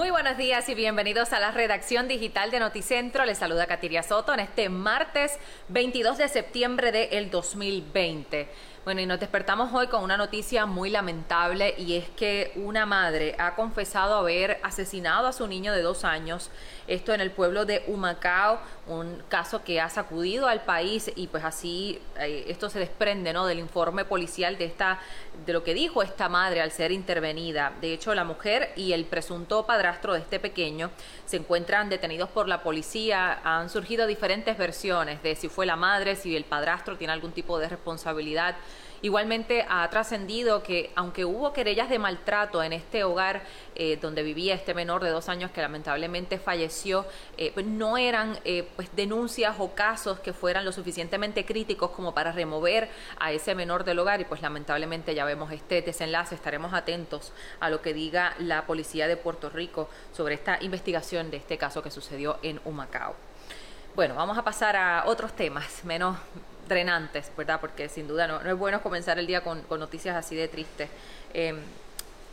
Muy buenos días y bienvenidos a la redacción digital de Noticentro. Les saluda Katiria Soto en este martes 22 de septiembre del 2020. Bueno, y nos despertamos hoy con una noticia muy lamentable y es que una madre ha confesado haber asesinado a su niño de dos años, esto en el pueblo de Humacao, un caso que ha sacudido al país y pues así eh, esto se desprende ¿no? del informe policial de esta de lo que dijo esta madre al ser intervenida. De hecho, la mujer y el presunto padrastro de este pequeño se encuentran detenidos por la policía. Han surgido diferentes versiones de si fue la madre, si el padrastro tiene algún tipo de responsabilidad. Igualmente ha trascendido que aunque hubo querellas de maltrato en este hogar eh, donde vivía este menor de dos años que lamentablemente falleció, eh, pues no eran eh, pues denuncias o casos que fueran lo suficientemente críticos como para remover a ese menor del hogar y pues lamentablemente ya vemos este desenlace. Estaremos atentos a lo que diga la policía de Puerto Rico sobre esta investigación de este caso que sucedió en Humacao. Bueno, vamos a pasar a otros temas menos drenantes, ¿verdad? Porque sin duda no, es bueno comenzar el día con, noticias así de tristes. Em,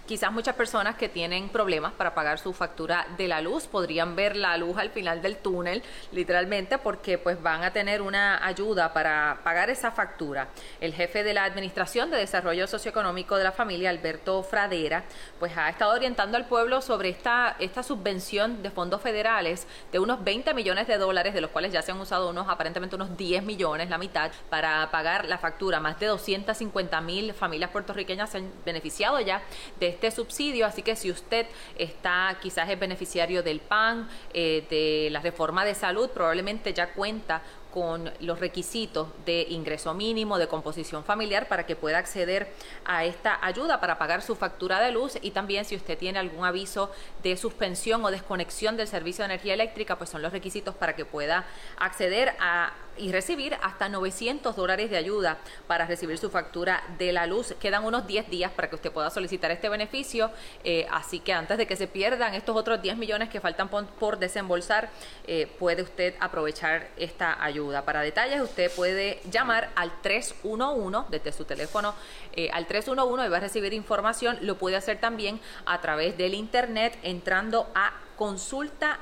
Quizás muchas personas que tienen problemas para pagar su factura de la luz podrían ver la luz al final del túnel, literalmente, porque pues van a tener una ayuda para pagar esa factura. El jefe de la Administración de Desarrollo Socioeconómico de la familia, Alberto Fradera, pues ha estado orientando al pueblo sobre esta, esta subvención de fondos federales de unos 20 millones de dólares, de los cuales ya se han usado unos aparentemente unos 10 millones, la mitad, para pagar la factura. Más de 250 mil familias puertorriqueñas se han beneficiado ya de este subsidio, así que si usted está quizás es beneficiario del PAN, eh, de la reforma de salud, probablemente ya cuenta con los requisitos de ingreso mínimo, de composición familiar, para que pueda acceder a esta ayuda para pagar su factura de luz. Y también si usted tiene algún aviso de suspensión o desconexión del servicio de energía eléctrica, pues son los requisitos para que pueda acceder a y recibir hasta 900 dólares de ayuda para recibir su factura de la luz. Quedan unos 10 días para que usted pueda solicitar este beneficio, eh, así que antes de que se pierdan estos otros 10 millones que faltan por, desembolsar, eh, puede usted aprovechar esta ayuda. Para detalles usted puede llamar al 311 desde su teléfono eh, al 311 y va a recibir información. Lo puede hacer también a través del internet entrando a consulta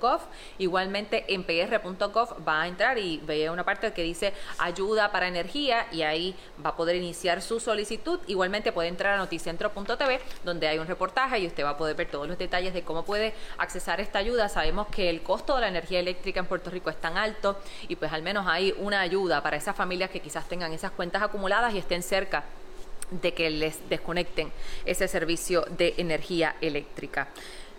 gov Igualmente en pr.gov va a entrar y ve una parte que dice ayuda para energía y ahí va a poder iniciar su solicitud. Igualmente puede entrar a noticentro.tv donde hay un reportaje y usted va a poder ver todos los detalles de cómo puede accesar esta ayuda. Sabemos que el costo de la energía eléctrica en Puerto Rico es tan alto y pues al menos hay una ayuda para esas familias que quizás tengan esas cuentas acumuladas y estén cerca de que les desconecten ese servicio de energía eléctrica.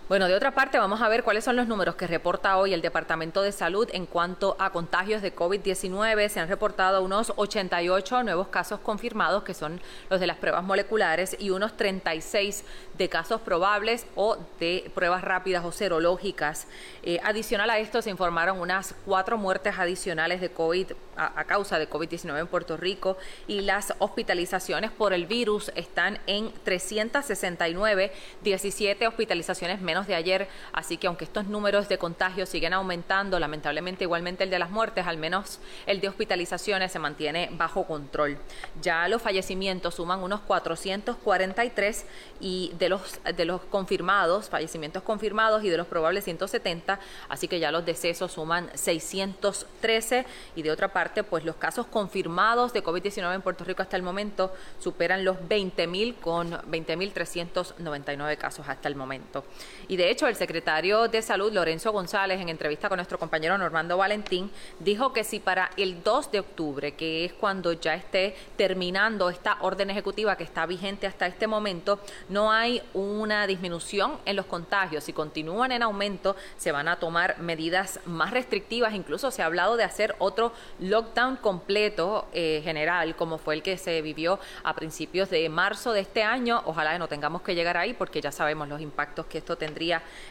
Bueno, de otra parte, vamos a ver cuáles son los números que reporta hoy el Departamento de Salud en cuanto a contagios de COVID-19. Se han reportado unos 88 nuevos casos confirmados, que son los de las pruebas moleculares, y unos 36 de casos probables o de pruebas rápidas o serológicas. Eh, adicional a esto, se informaron unas cuatro muertes adicionales de COVID a, a causa de COVID-19 en Puerto Rico y las hospitalizaciones por el virus están en 369, 17 hospitalizaciones menos de ayer, así que aunque estos números de contagios siguen aumentando, lamentablemente igualmente el de las muertes, al menos el de hospitalizaciones se mantiene bajo control. Ya los fallecimientos suman unos 443 y de los de los confirmados, fallecimientos confirmados y de los probables 170, así que ya los decesos suman 613 y de otra parte, pues los casos confirmados de COVID-19 en Puerto Rico hasta el momento superan los 20.000 con 20.399 casos hasta el momento. Y de hecho, el secretario de Salud, Lorenzo González, en entrevista con nuestro compañero Normando Valentín, dijo que si para el 2 de octubre, que es cuando ya esté terminando esta orden ejecutiva que está vigente hasta este momento, no hay una disminución en los contagios, si continúan en aumento, se van a tomar medidas más restrictivas. Incluso se ha hablado de hacer otro lockdown completo eh, general, como fue el que se vivió a principios de marzo de este año. Ojalá que no tengamos que llegar ahí, porque ya sabemos los impactos que esto tendrá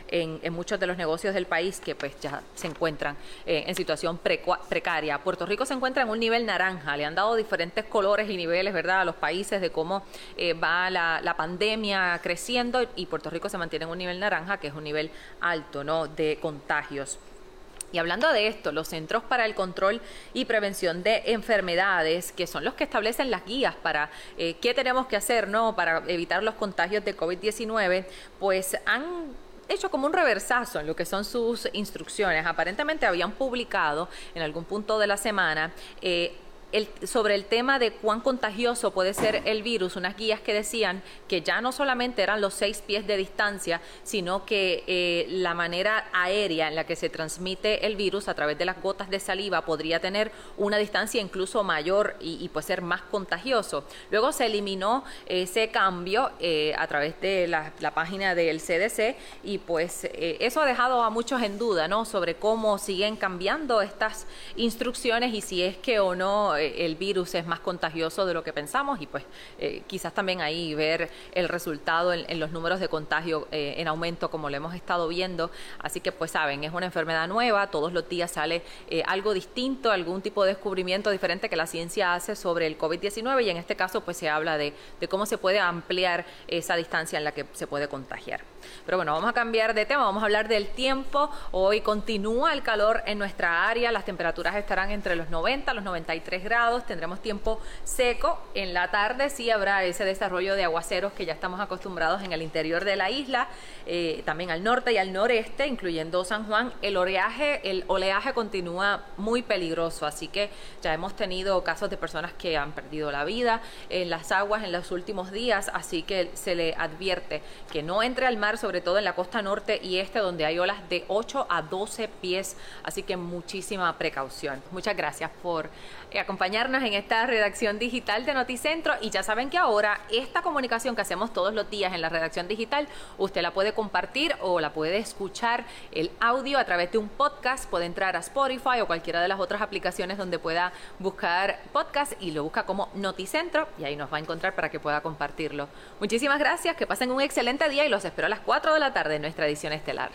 en, muchos de los negocios del país que pues ya se encuentran eh, en situación precaria. Puerto Rico se encuentra en un nivel naranja, le han dado diferentes colores y niveles, ¿verdad?, a los países de cómo eh, va la, la, pandemia creciendo y Puerto Rico se mantiene en un nivel naranja, que es un nivel alto, ¿no?, de contagios. Y hablando de esto, los Centros para el Control y Prevención de Enfermedades, que son los que establecen las guías para eh, qué tenemos que hacer ¿no? para evitar los contagios de COVID-19, pues han hecho como un reversazo en lo que son sus instrucciones. Aparentemente habían publicado en algún punto de la semana eh, sobre el tema de cuán contagioso puede ser el virus, unas guías que decían que ya no solamente eran los seis pies de distancia, sino que eh, la manera aérea en la que se transmite el virus a través de las gotas de saliva podría tener una distancia incluso mayor y, puede ser más contagioso. Luego se eliminó ese cambio eh, a través de la, página del CDC y pues eh, eso ha dejado a muchos en duda, ¿no? Sobre cómo siguen cambiando estas instrucciones y si es que o no el virus es más contagioso de lo que pensamos y pues eh, quizás también ahí ver el resultado en, los números de contagio eh, en aumento como lo hemos estado viendo. Así que pues saben, es una enfermedad nueva, todos los días sale eh, algo distinto, algún tipo de descubrimiento diferente que la ciencia hace sobre el COVID-19 y en este caso pues se habla de, de cómo se puede ampliar esa distancia en la que se puede contagiar. Pero bueno, vamos a cambiar de tema, vamos a hablar del tiempo. Hoy continúa el calor en nuestra área, las temperaturas estarán entre los 90 a los 93 grados, tendremos tiempo seco. En la tarde sí habrá ese desarrollo de aguaceros que ya estamos acostumbrados en el interior de la isla, eh, también al norte y al noreste, incluyendo San Juan. El oleaje, el oleaje continúa muy peligroso, así que ya hemos tenido casos de personas que han perdido la vida en las aguas en los últimos días, así que se le advierte que no entre al mar, sobre todo en la costa norte y este, donde hay olas de 8 a 12 pies, así que muchísima precaución. Muchas gracias por eh, acompañarnos en esta redacción digital de Noticentro y ya saben que ahora esta comunicación que hacemos todos los días en la redacción digital, usted la puede compartir o la puede escuchar el audio a través de un podcast, puede entrar a Spotify o cualquiera de las otras aplicaciones donde pueda buscar podcast y lo busca como Noticentro y ahí nos va a encontrar para que pueda compartirlo. Muchísimas gracias, que pasen un excelente día y los espero a las 4 de la tarde en nuestra edición estelar.